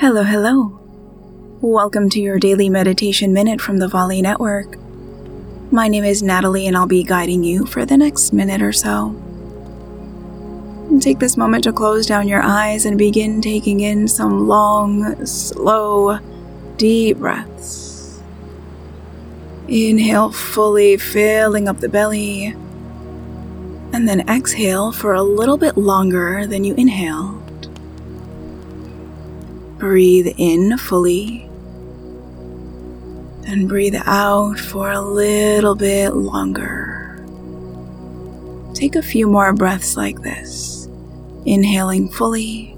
Hello, hello. Welcome to your daily meditation minute from the Volley Network. My name is Natalie, and I'll be guiding you for the next minute or so. Take this moment to close down your eyes and begin taking in some long, slow, deep breaths. Inhale fully, filling up the belly, and then exhale for a little bit longer than you inhaled. Breathe in fully and breathe out for a little bit longer. Take a few more breaths like this, inhaling fully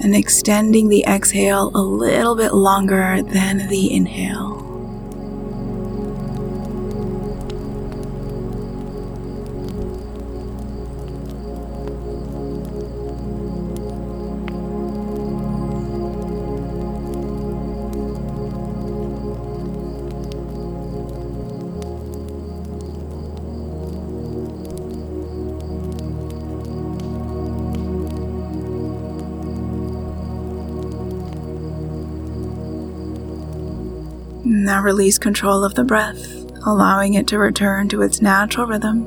and extending the exhale a little bit longer than the inhale. Now release control of the breath, allowing it to return to its natural rhythm.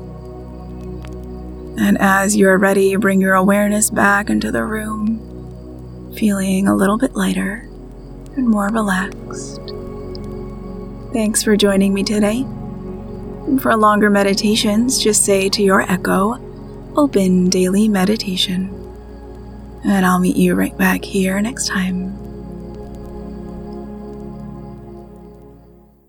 And as you are ready, bring your awareness back into the room, feeling a little bit lighter and more relaxed. Thanks for joining me today. For longer meditations, just say to your echo, Open Daily Meditation. And I'll meet you right back here next time.